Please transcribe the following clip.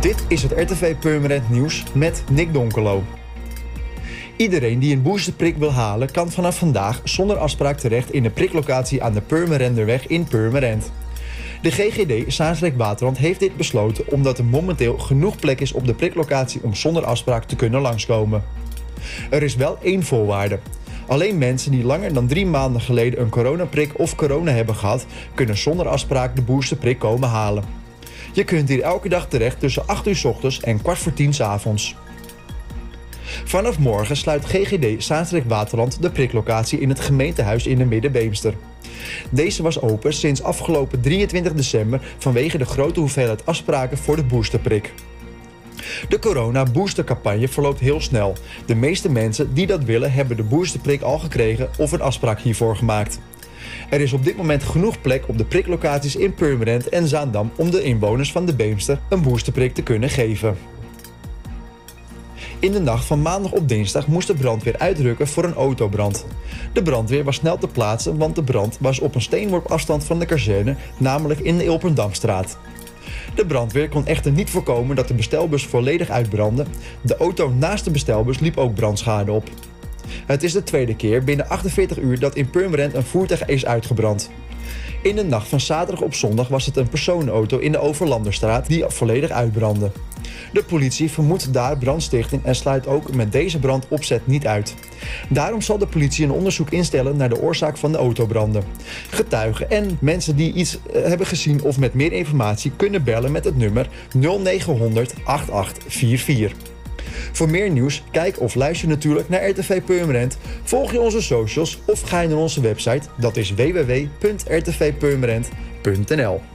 Dit is het RTV Purmerend Nieuws met Nick Donkelo. Iedereen die een boosterprik wil halen kan vanaf vandaag zonder afspraak terecht in de priklocatie aan de Purmerenderweg in Purmerend. De GGD Zaanstreek Waterland heeft dit besloten omdat er momenteel genoeg plek is op de priklocatie om zonder afspraak te kunnen langskomen. Er is wel één voorwaarde. Alleen mensen die langer dan drie maanden geleden een coronaprik of corona hebben gehad, kunnen zonder afspraak de boosterprik komen halen. Je kunt hier elke dag terecht tussen 8 uur s ochtends en kwart voor 10 s avonds. Vanaf morgen sluit GGD Zaanstreek Waterland de priklocatie in het gemeentehuis in de Middenbeemster. Deze was open sinds afgelopen 23 december vanwege de grote hoeveelheid afspraken voor de boosterprik. De corona-boostercampagne verloopt heel snel. De meeste mensen die dat willen hebben de boosterprik al gekregen of een afspraak hiervoor gemaakt. Er is op dit moment genoeg plek op de priklocaties in Purmerend en Zaandam om de inwoners van de Beemster een boosterprik te kunnen geven. In de nacht van maandag op dinsdag moest de brandweer uitrukken voor een autobrand. De brandweer was snel te plaatsen, want de brand was op een steenworp afstand van de kazerne, namelijk in de Ilpendamstraat. De brandweer kon echter niet voorkomen dat de bestelbus volledig uitbrandde. De auto naast de bestelbus liep ook brandschade op. Het is de tweede keer binnen 48 uur dat in Purmerend een voertuig is uitgebrand. In de nacht van zaterdag op zondag was het een personenauto in de Overlanderstraat die volledig uitbrandde. De politie vermoedt daar brandstichting en sluit ook met deze brand opzet niet uit. Daarom zal de politie een onderzoek instellen naar de oorzaak van de autobranden. Getuigen en mensen die iets eh, hebben gezien of met meer informatie kunnen bellen met het nummer 0900 8844. Voor meer nieuws, kijk of luister natuurlijk naar RTV Purmerend. Volg je onze socials of ga je naar onze website, dat is www.rtvpurmerend.nl.